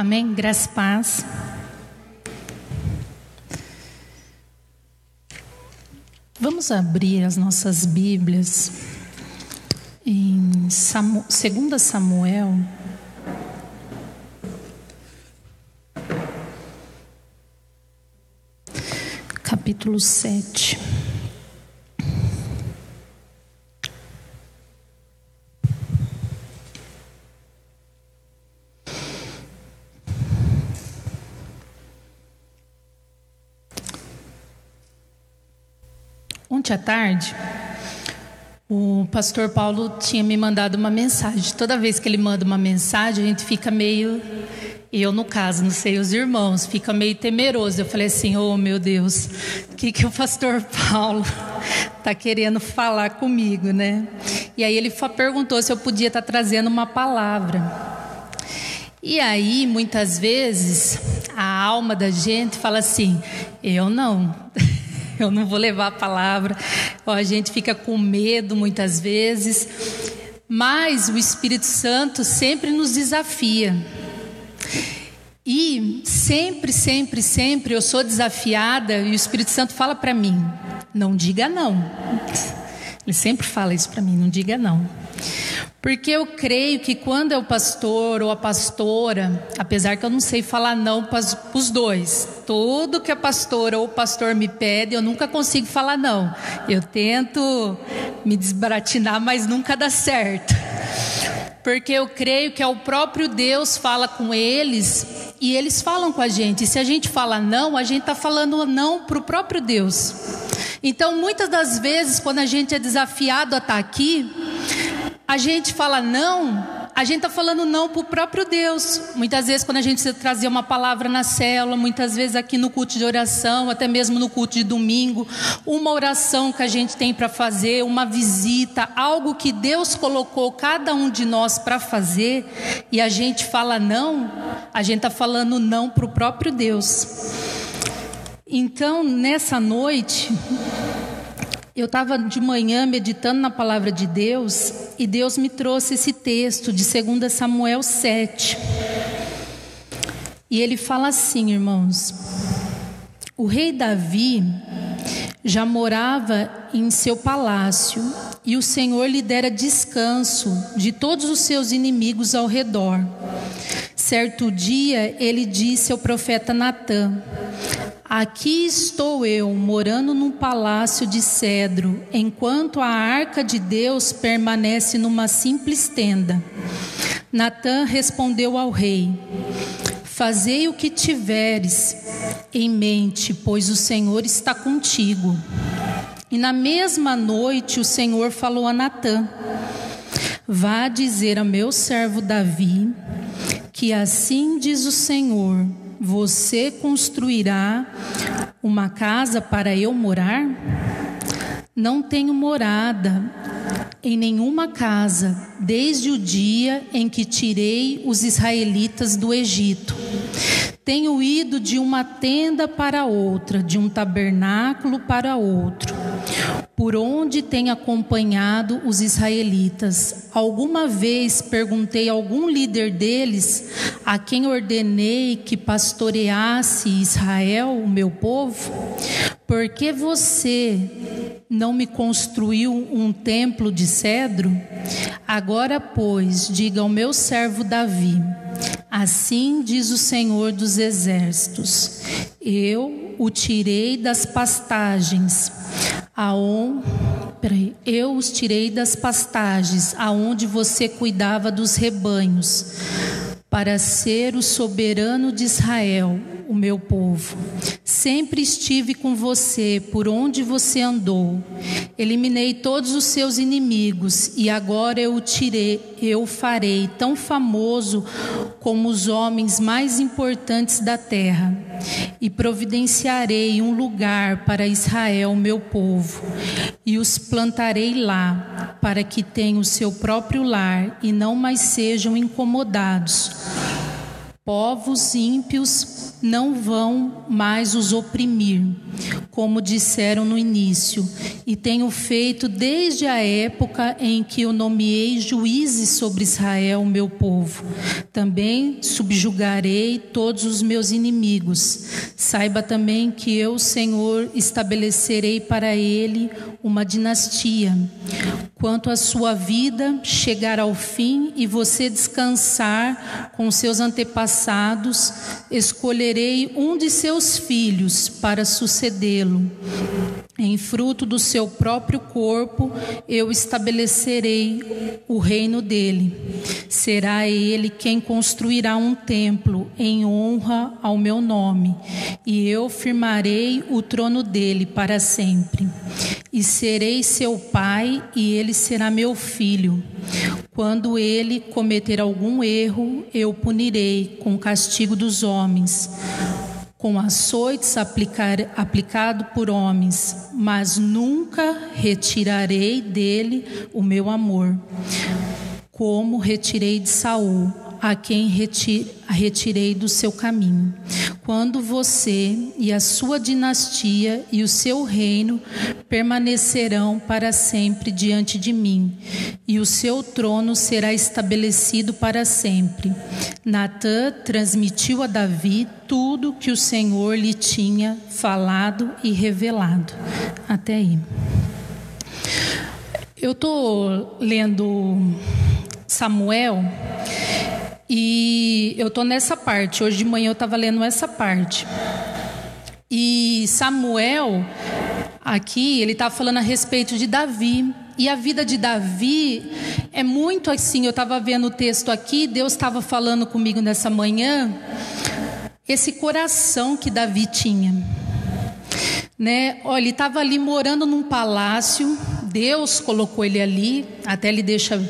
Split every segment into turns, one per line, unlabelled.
Amém? Graça e paz. Vamos abrir as nossas Bíblias em Samu, 2 Samuel. Capítulo 7. Ontem à tarde, o pastor Paulo tinha me mandado uma mensagem. Toda vez que ele manda uma mensagem, a gente fica meio. Eu, no caso, não sei os irmãos, fica meio temeroso. Eu falei assim: oh meu Deus, o que, que o pastor Paulo está querendo falar comigo, né? E aí ele perguntou se eu podia estar tá trazendo uma palavra. E aí, muitas vezes, a alma da gente fala assim: eu não. eu não vou levar a palavra. A gente fica com medo muitas vezes, mas o Espírito Santo sempre nos desafia. E sempre, sempre, sempre eu sou desafiada e o Espírito Santo fala para mim: não diga não. Ele sempre fala isso para mim: não diga não. Porque eu creio que quando é o pastor ou a pastora, apesar que eu não sei falar não para os dois, tudo que a pastora ou o pastor me pede, eu nunca consigo falar não. Eu tento me desbaratinar, mas nunca dá certo. Porque eu creio que é o próprio Deus fala com eles e eles falam com a gente. E se a gente fala não, a gente está falando não para o próprio Deus. Então, muitas das vezes, quando a gente é desafiado a estar tá aqui, a gente fala não, a gente está falando não para o próprio Deus. Muitas vezes, quando a gente trazia uma palavra na célula, muitas vezes aqui no culto de oração, até mesmo no culto de domingo, uma oração que a gente tem para fazer, uma visita, algo que Deus colocou cada um de nós para fazer, e a gente fala não, a gente está falando não para o próprio Deus. Então, nessa noite, eu estava de manhã meditando na palavra de Deus e Deus me trouxe esse texto de 2 Samuel 7. E ele fala assim, irmãos: O rei Davi já morava em seu palácio e o Senhor lhe dera descanso de todos os seus inimigos ao redor. Certo dia ele disse ao profeta Natã: Aqui estou eu, morando num palácio de cedro, enquanto a arca de Deus permanece numa simples tenda. Natã respondeu ao rei: Fazei o que tiveres em mente, pois o Senhor está contigo. E na mesma noite o Senhor falou a Natã: Vá dizer a meu servo Davi que assim diz o Senhor você construirá uma casa para eu morar? Não tenho morada em nenhuma casa desde o dia em que tirei os israelitas do Egito. Tenho ido de uma tenda para outra, de um tabernáculo para outro por onde tem acompanhado os israelitas. Alguma vez perguntei a algum líder deles, a quem ordenei que pastoreasse Israel, o meu povo? Por que você não me construiu um templo de cedro? Agora, pois, diga ao meu servo Davi: Assim diz o Senhor dos Exércitos: Eu o tirei das pastagens aonde peraí, eu os tirei das pastagens, aonde você cuidava dos rebanhos, para ser o soberano de Israel, o meu povo. Sempre estive com você por onde você andou. Eliminei todos os seus inimigos e agora eu o tirei, eu farei tão famoso como os homens mais importantes da terra. E providenciarei um lugar para Israel, meu povo, e os plantarei lá, para que tenham o seu próprio lar e não mais sejam incomodados. Povos ímpios não vão mais os oprimir, como disseram no início, e tenho feito desde a época em que eu nomeei juízes sobre Israel, meu povo. Também subjugarei todos os meus inimigos. Saiba também que eu, Senhor, estabelecerei para ele uma dinastia. Quanto à sua vida chegar ao fim e você descansar com seus antepassados, escolherei um de seus filhos para sucedê-lo. Em fruto do seu próprio corpo, eu estabelecerei o reino dele. Será ele quem construirá um templo em honra ao meu nome, e eu firmarei o trono dele para sempre. E serei seu pai, e ele será meu filho. Quando ele cometer algum erro, eu punirei com castigo dos homens com açoites aplicar, aplicado por homens, mas nunca retirarei dele o meu amor, como retirei de Saul, a quem retirei do seu caminho. Quando você e a sua dinastia e o seu reino permanecerão para sempre diante de mim, e o seu trono será estabelecido para sempre. Natã transmitiu a Davi tudo que o Senhor lhe tinha falado e revelado. Até aí. Eu estou lendo Samuel e eu estou nessa parte. Hoje de manhã eu estava lendo essa parte. E Samuel, aqui, ele está falando a respeito de Davi. E a vida de Davi é muito assim. Eu estava vendo o texto aqui, Deus estava falando comigo nessa manhã. Esse coração que Davi tinha. Né? Olha, ele estava ali morando num palácio, Deus colocou ele ali, até ele deixa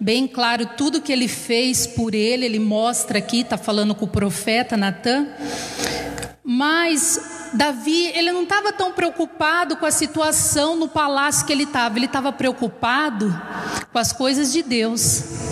bem claro tudo que ele fez por ele, ele mostra aqui, está falando com o profeta Natan. Mas Davi, ele não estava tão preocupado com a situação no palácio que ele estava, ele estava preocupado com as coisas de Deus.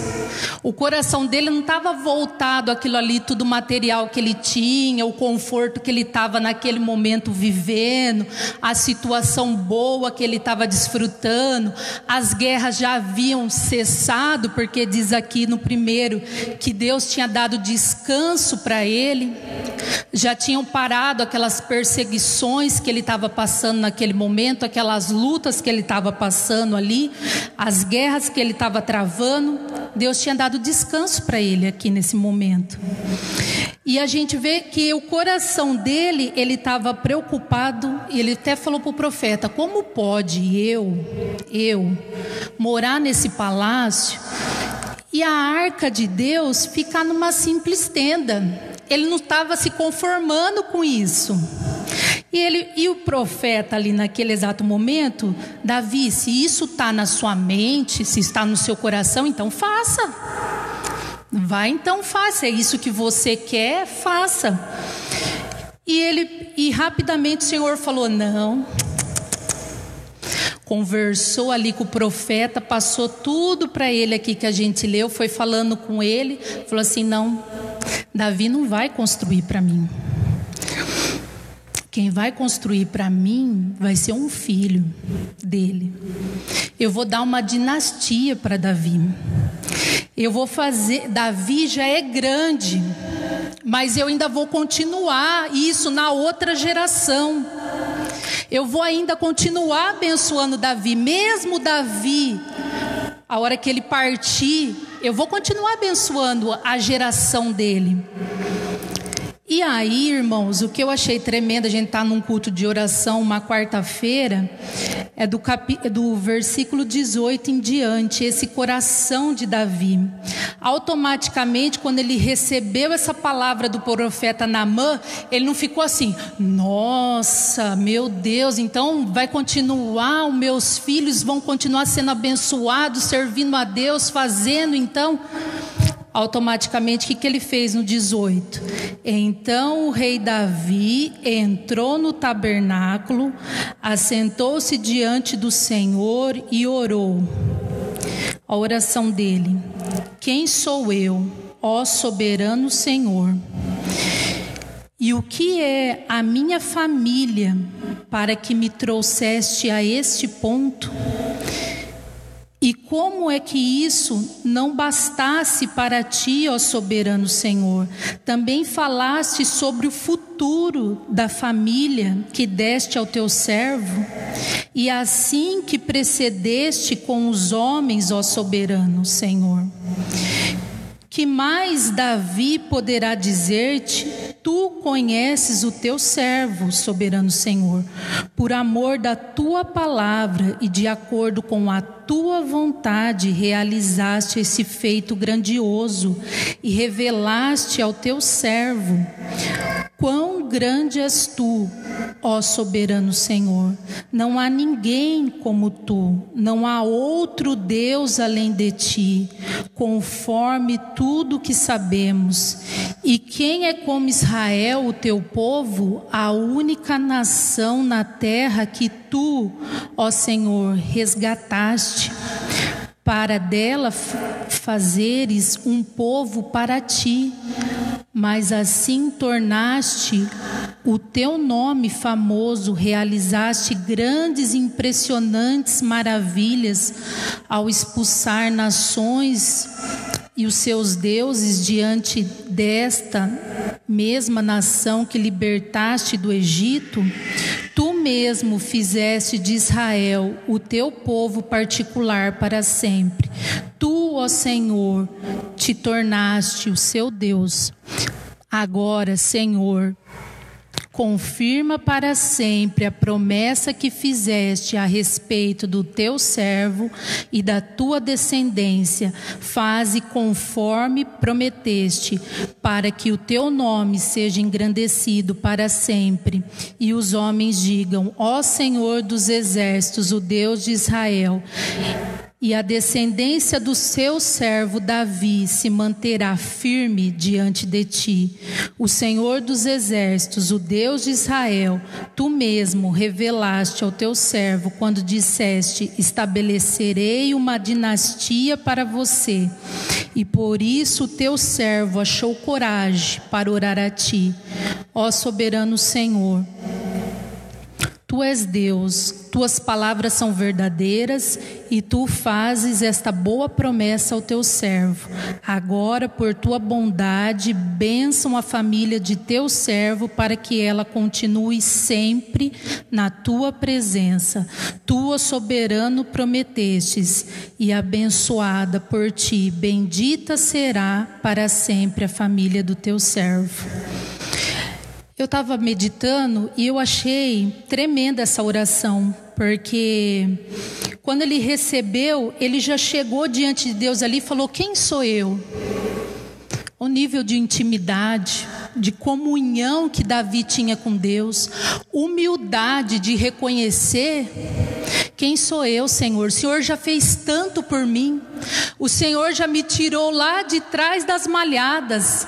O coração dele não estava voltado àquilo ali, tudo material que ele tinha, o conforto que ele estava naquele momento vivendo, a situação boa que ele estava desfrutando. As guerras já haviam cessado, porque diz aqui no primeiro que Deus tinha dado descanso para ele, já tinham parado aquelas perseguições que ele estava passando naquele momento, aquelas lutas que ele estava passando ali, as guerras que ele estava travando. Deus tinha dado descanso para ele aqui nesse momento. E a gente vê que o coração dele, ele estava preocupado, ele até falou para o profeta: como pode eu, eu, morar nesse palácio e a arca de Deus ficar numa simples tenda? Ele não estava se conformando com isso. E, ele, e o profeta ali naquele exato momento, Davi, se isso está na sua mente, se está no seu coração, então faça. Vai então faça, é isso que você quer, faça. E ele e rapidamente o Senhor falou: "Não". Conversou ali com o profeta, passou tudo para ele aqui que a gente leu, foi falando com ele, falou assim: "Não, Davi não vai construir para mim. Quem vai construir para mim vai ser um filho dele. Eu vou dar uma dinastia para Davi. Eu vou fazer. Davi já é grande, mas eu ainda vou continuar isso na outra geração. Eu vou ainda continuar abençoando Davi, mesmo Davi, a hora que ele partir, eu vou continuar abençoando a geração dele. E aí, irmãos, o que eu achei tremendo, a gente está num culto de oração uma quarta-feira, é do, é do versículo 18 em diante, esse coração de Davi. Automaticamente, quando ele recebeu essa palavra do profeta Namã, ele não ficou assim, nossa, meu Deus, então vai continuar, os meus filhos vão continuar sendo abençoados, servindo a Deus, fazendo então automaticamente o que, que ele fez no 18? Então o rei Davi entrou no tabernáculo, assentou-se diante do Senhor e orou. A oração dele: Quem sou eu, ó soberano Senhor? E o que é a minha família para que me trouxeste a este ponto? E como é que isso não bastasse para ti, ó soberano Senhor? Também falaste sobre o futuro da família que deste ao teu servo, e assim que precedeste com os homens, ó soberano Senhor. Que mais Davi poderá dizer-te? Tu conheces o teu servo, soberano Senhor, por amor da tua palavra e de acordo com a tua vontade realizaste esse feito grandioso e revelaste ao teu servo quão grande és tu, ó soberano Senhor. Não há ninguém como tu, não há outro Deus além de ti, conforme tudo que sabemos. E quem é como Israel, o teu povo, a única nação na terra que tu, ó Senhor, resgataste? para dela fazeres um povo para ti, mas assim tornaste o teu nome famoso, realizaste grandes e impressionantes maravilhas ao expulsar nações e os seus deuses diante desta mesma nação que libertaste do Egito, tu mesmo fizeste de Israel o teu povo particular para sempre. Tu, ó Senhor, te tornaste o seu Deus. Agora, Senhor, Confirma para sempre a promessa que fizeste a respeito do teu servo e da tua descendência. Faze conforme prometeste, para que o teu nome seja engrandecido para sempre. E os homens digam: Ó Senhor dos exércitos, o Deus de Israel e a descendência do seu servo Davi se manterá firme diante de ti. O Senhor dos exércitos, o Deus de Israel, tu mesmo revelaste ao teu servo quando disseste: Estabelecerei uma dinastia para você. E por isso o teu servo achou coragem para orar a ti. Ó soberano Senhor, Tu és Deus, tuas palavras são verdadeiras e tu fazes esta boa promessa ao teu servo. Agora, por tua bondade, bênção a família de teu servo para que ela continue sempre na tua presença. Tu, soberano, prometestes e abençoada por ti, bendita será para sempre a família do teu servo. Eu estava meditando e eu achei tremenda essa oração, porque quando ele recebeu, ele já chegou diante de Deus ali e falou: Quem sou eu? O nível de intimidade, de comunhão que Davi tinha com Deus, humildade de reconhecer quem sou eu, Senhor? O Senhor já fez tanto por mim. O Senhor já me tirou lá de trás das malhadas.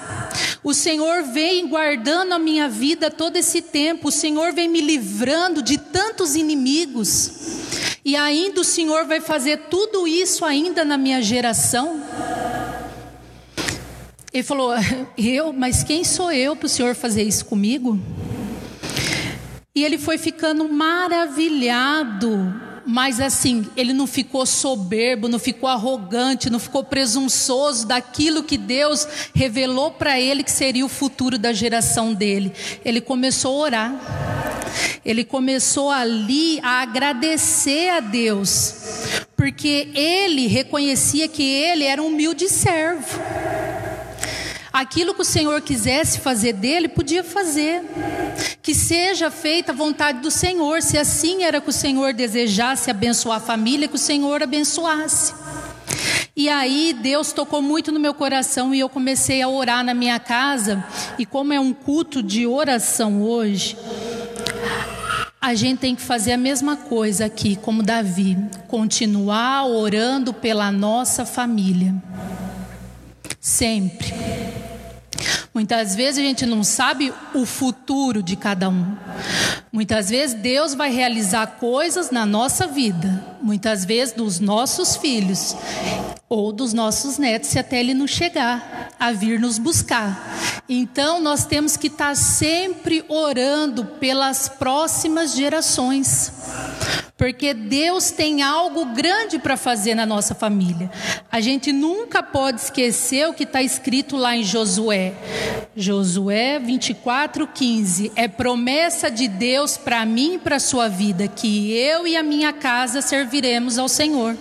O Senhor vem guardando a minha vida todo esse tempo. O Senhor vem me livrando de tantos inimigos. E ainda o Senhor vai fazer tudo isso ainda na minha geração. Ele falou: Eu, mas quem sou eu para o Senhor fazer isso comigo? E ele foi ficando maravilhado mas assim, ele não ficou soberbo, não ficou arrogante, não ficou presunçoso daquilo que Deus revelou para ele que seria o futuro da geração dele. Ele começou a orar. Ele começou ali a agradecer a Deus, porque ele reconhecia que ele era um humilde servo. Aquilo que o Senhor quisesse fazer dele, podia fazer. Que seja feita a vontade do Senhor. Se assim era que o Senhor desejasse abençoar a família, que o Senhor abençoasse. E aí Deus tocou muito no meu coração e eu comecei a orar na minha casa. E como é um culto de oração hoje, a gente tem que fazer a mesma coisa aqui, como Davi, continuar orando pela nossa família. Sempre. Muitas vezes a gente não sabe o futuro de cada um. Muitas vezes Deus vai realizar coisas na nossa vida, muitas vezes dos nossos filhos. ou dos nossos netos, se até ele não chegar a vir nos buscar. Então, nós temos que estar sempre orando pelas próximas gerações, porque Deus tem algo grande para fazer na nossa família. A gente nunca pode esquecer o que está escrito lá em Josué. Josué 24, 15. É promessa de Deus para mim e para sua vida que eu e a minha casa serviremos ao Senhor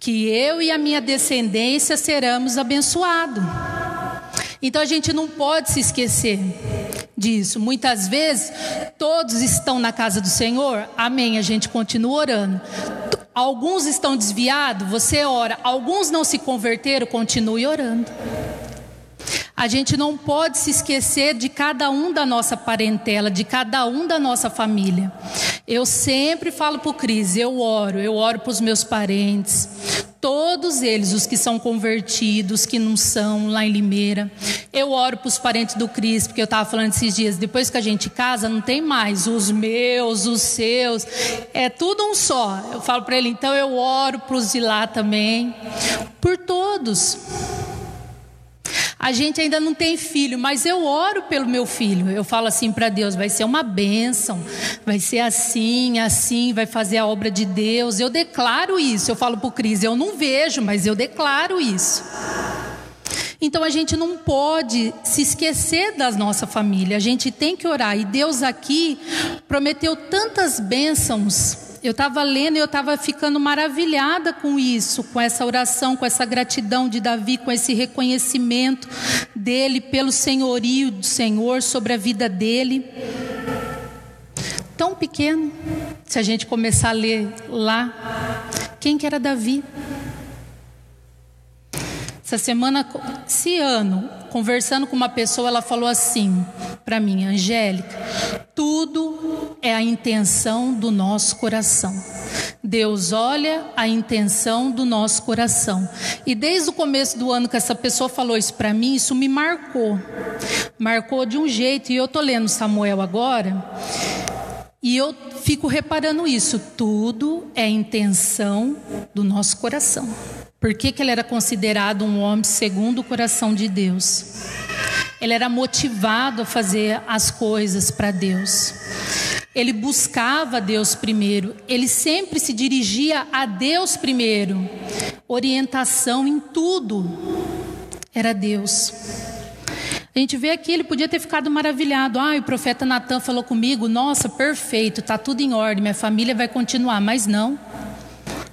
que eu e a minha descendência seremos abençoados. Então a gente não pode se esquecer disso. Muitas vezes todos estão na casa do Senhor, amém, a gente continua orando. Alguns estão desviados, você ora. Alguns não se converteram, continue orando. A gente não pode se esquecer de cada um da nossa parentela, de cada um da nossa família. Eu sempre falo para o Cris, eu oro, eu oro para os meus parentes, todos eles, os que são convertidos, que não são, lá em Limeira. Eu oro para os parentes do Cris, porque eu estava falando esses dias, depois que a gente casa, não tem mais os meus, os seus, é tudo um só. Eu falo para ele, então eu oro para os de lá também, por todos. A gente ainda não tem filho, mas eu oro pelo meu filho. Eu falo assim para Deus: vai ser uma bênção, vai ser assim, assim, vai fazer a obra de Deus. Eu declaro isso. Eu falo para o Cris: eu não vejo, mas eu declaro isso. Então a gente não pode se esquecer da nossa família, a gente tem que orar. E Deus aqui prometeu tantas bênçãos eu estava lendo e eu estava ficando maravilhada com isso, com essa oração, com essa gratidão de Davi, com esse reconhecimento dele pelo senhorio do Senhor sobre a vida dele. Tão pequeno, se a gente começar a ler lá, quem que era Davi? Essa semana, esse ano, conversando com uma pessoa, ela falou assim para mim, Angélica, tudo é a intenção do nosso coração. Deus olha a intenção do nosso coração. E desde o começo do ano que essa pessoa falou isso para mim, isso me marcou. Marcou de um jeito, e eu tô lendo Samuel agora, e eu fico reparando isso, tudo é intenção do nosso coração. Por que, que ele era considerado um homem segundo o coração de Deus? Ele era motivado a fazer as coisas para Deus. Ele buscava Deus primeiro. Ele sempre se dirigia a Deus primeiro. Orientação em tudo era Deus. A gente vê aqui, ele podia ter ficado maravilhado. Ah, o profeta Natan falou comigo, nossa, perfeito, está tudo em ordem, minha família vai continuar. Mas não.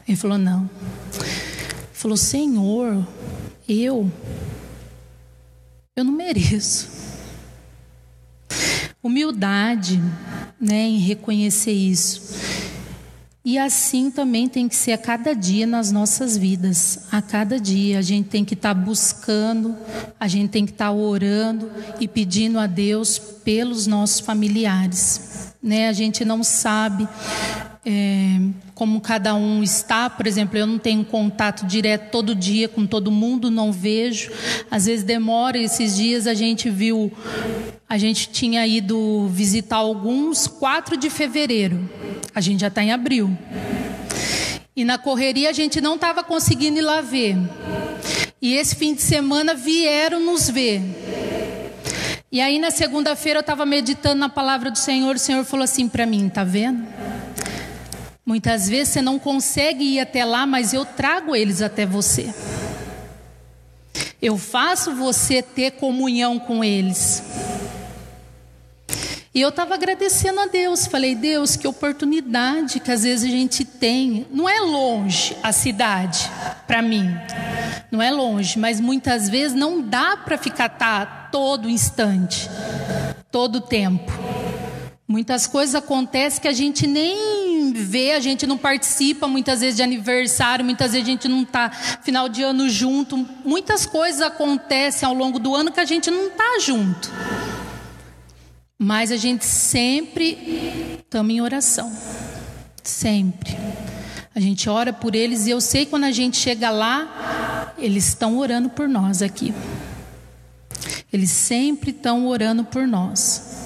Ele falou, não. Falou: Senhor, eu, eu não mereço. Humildade, né, em reconhecer isso. E assim também tem que ser a cada dia nas nossas vidas. A cada dia a gente tem que estar tá buscando, a gente tem que estar tá orando e pedindo a Deus pelos nossos familiares. Né? A gente não sabe é, como cada um está. Por exemplo, eu não tenho contato direto todo dia com todo mundo, não vejo. Às vezes demora. Esses dias a gente viu, a gente tinha ido visitar alguns 4 de fevereiro. A gente já está em abril. E na correria a gente não estava conseguindo ir lá ver. E esse fim de semana vieram nos ver. E aí na segunda-feira eu estava meditando na palavra do Senhor, o Senhor falou assim para mim, tá vendo? Muitas vezes você não consegue ir até lá, mas eu trago eles até você. Eu faço você ter comunhão com eles. E eu estava agradecendo a Deus. Falei, Deus, que oportunidade que às vezes a gente tem. Não é longe a cidade, para mim. Não é longe, mas muitas vezes não dá para ficar tá, todo instante, todo tempo. Muitas coisas acontecem que a gente nem vê, a gente não participa muitas vezes de aniversário, muitas vezes a gente não está final de ano junto. Muitas coisas acontecem ao longo do ano que a gente não está junto. Mas a gente sempre estamos em oração. Sempre. A gente ora por eles e eu sei quando a gente chega lá, eles estão orando por nós aqui. Eles sempre estão orando por nós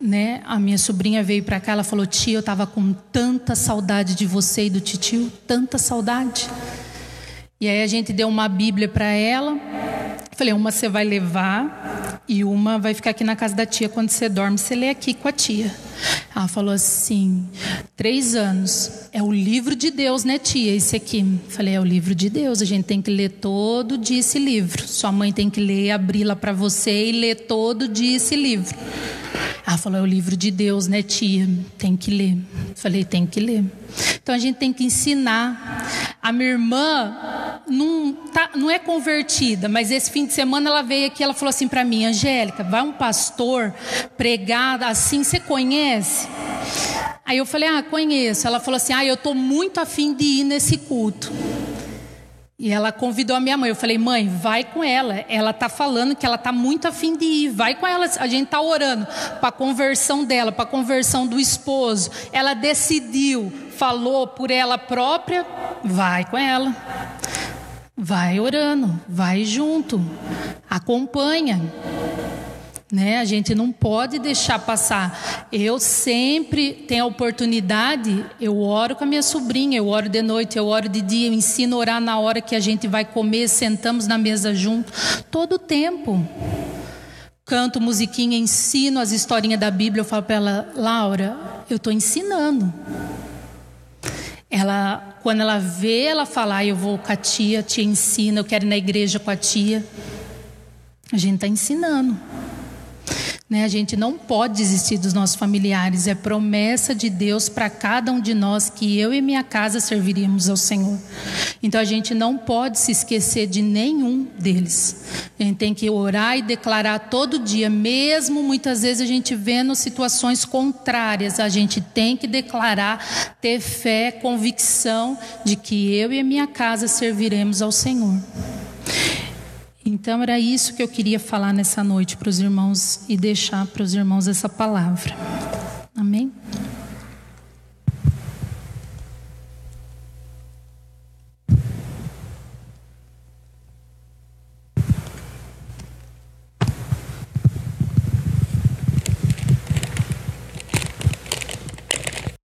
né? A minha sobrinha veio para cá, ela falou: "Tia, eu estava com tanta saudade de você e do titio, tanta saudade". E aí a gente deu uma Bíblia para ela. Falei, uma você vai levar e uma vai ficar aqui na casa da tia. Quando você dorme, você lê aqui com a tia. Ela falou assim: três anos. É o livro de Deus, né, tia? Esse aqui. Falei, é o livro de Deus. A gente tem que ler todo dia esse livro. Sua mãe tem que ler, abri-la para você e ler todo dia esse livro. Ela falou, é o livro de Deus, né, tia? Tem que ler. Falei, tem que ler. Então a gente tem que ensinar. A minha irmã não, tá, não é convertida, mas esse fim de semana ela veio aqui, ela falou assim para mim, Angélica, vai um pastor pregar assim, você conhece? Aí eu falei, ah, conheço. Ela falou assim, ah, eu estou muito afim de ir nesse culto. E ela convidou a minha mãe. Eu falei, mãe, vai com ela. Ela está falando que ela está muito afim de ir. Vai com ela. A gente está orando para conversão dela, para conversão do esposo. Ela decidiu, falou por ela própria. Vai com ela. Vai orando, vai junto, acompanha. Né? A gente não pode deixar passar. Eu sempre tenho a oportunidade, eu oro com a minha sobrinha, eu oro de noite, eu oro de dia, eu ensino a orar na hora que a gente vai comer, sentamos na mesa junto, todo o tempo. Canto musiquinha, ensino as historinhas da Bíblia, eu falo para ela, Laura, eu estou ensinando. Ela, quando ela vê ela falar, eu vou com a tia, tia ensina, eu quero ir na igreja com a tia. A gente está ensinando. Né? A gente não pode desistir dos nossos familiares, é promessa de Deus para cada um de nós que eu e minha casa serviríamos ao Senhor. Então a gente não pode se esquecer de nenhum deles. A gente tem que orar e declarar todo dia, mesmo muitas vezes a gente vendo situações contrárias, a gente tem que declarar, ter fé, convicção de que eu e minha casa serviremos ao Senhor. Então era isso que eu queria falar nessa noite para os irmãos e deixar para os irmãos essa palavra. Amém?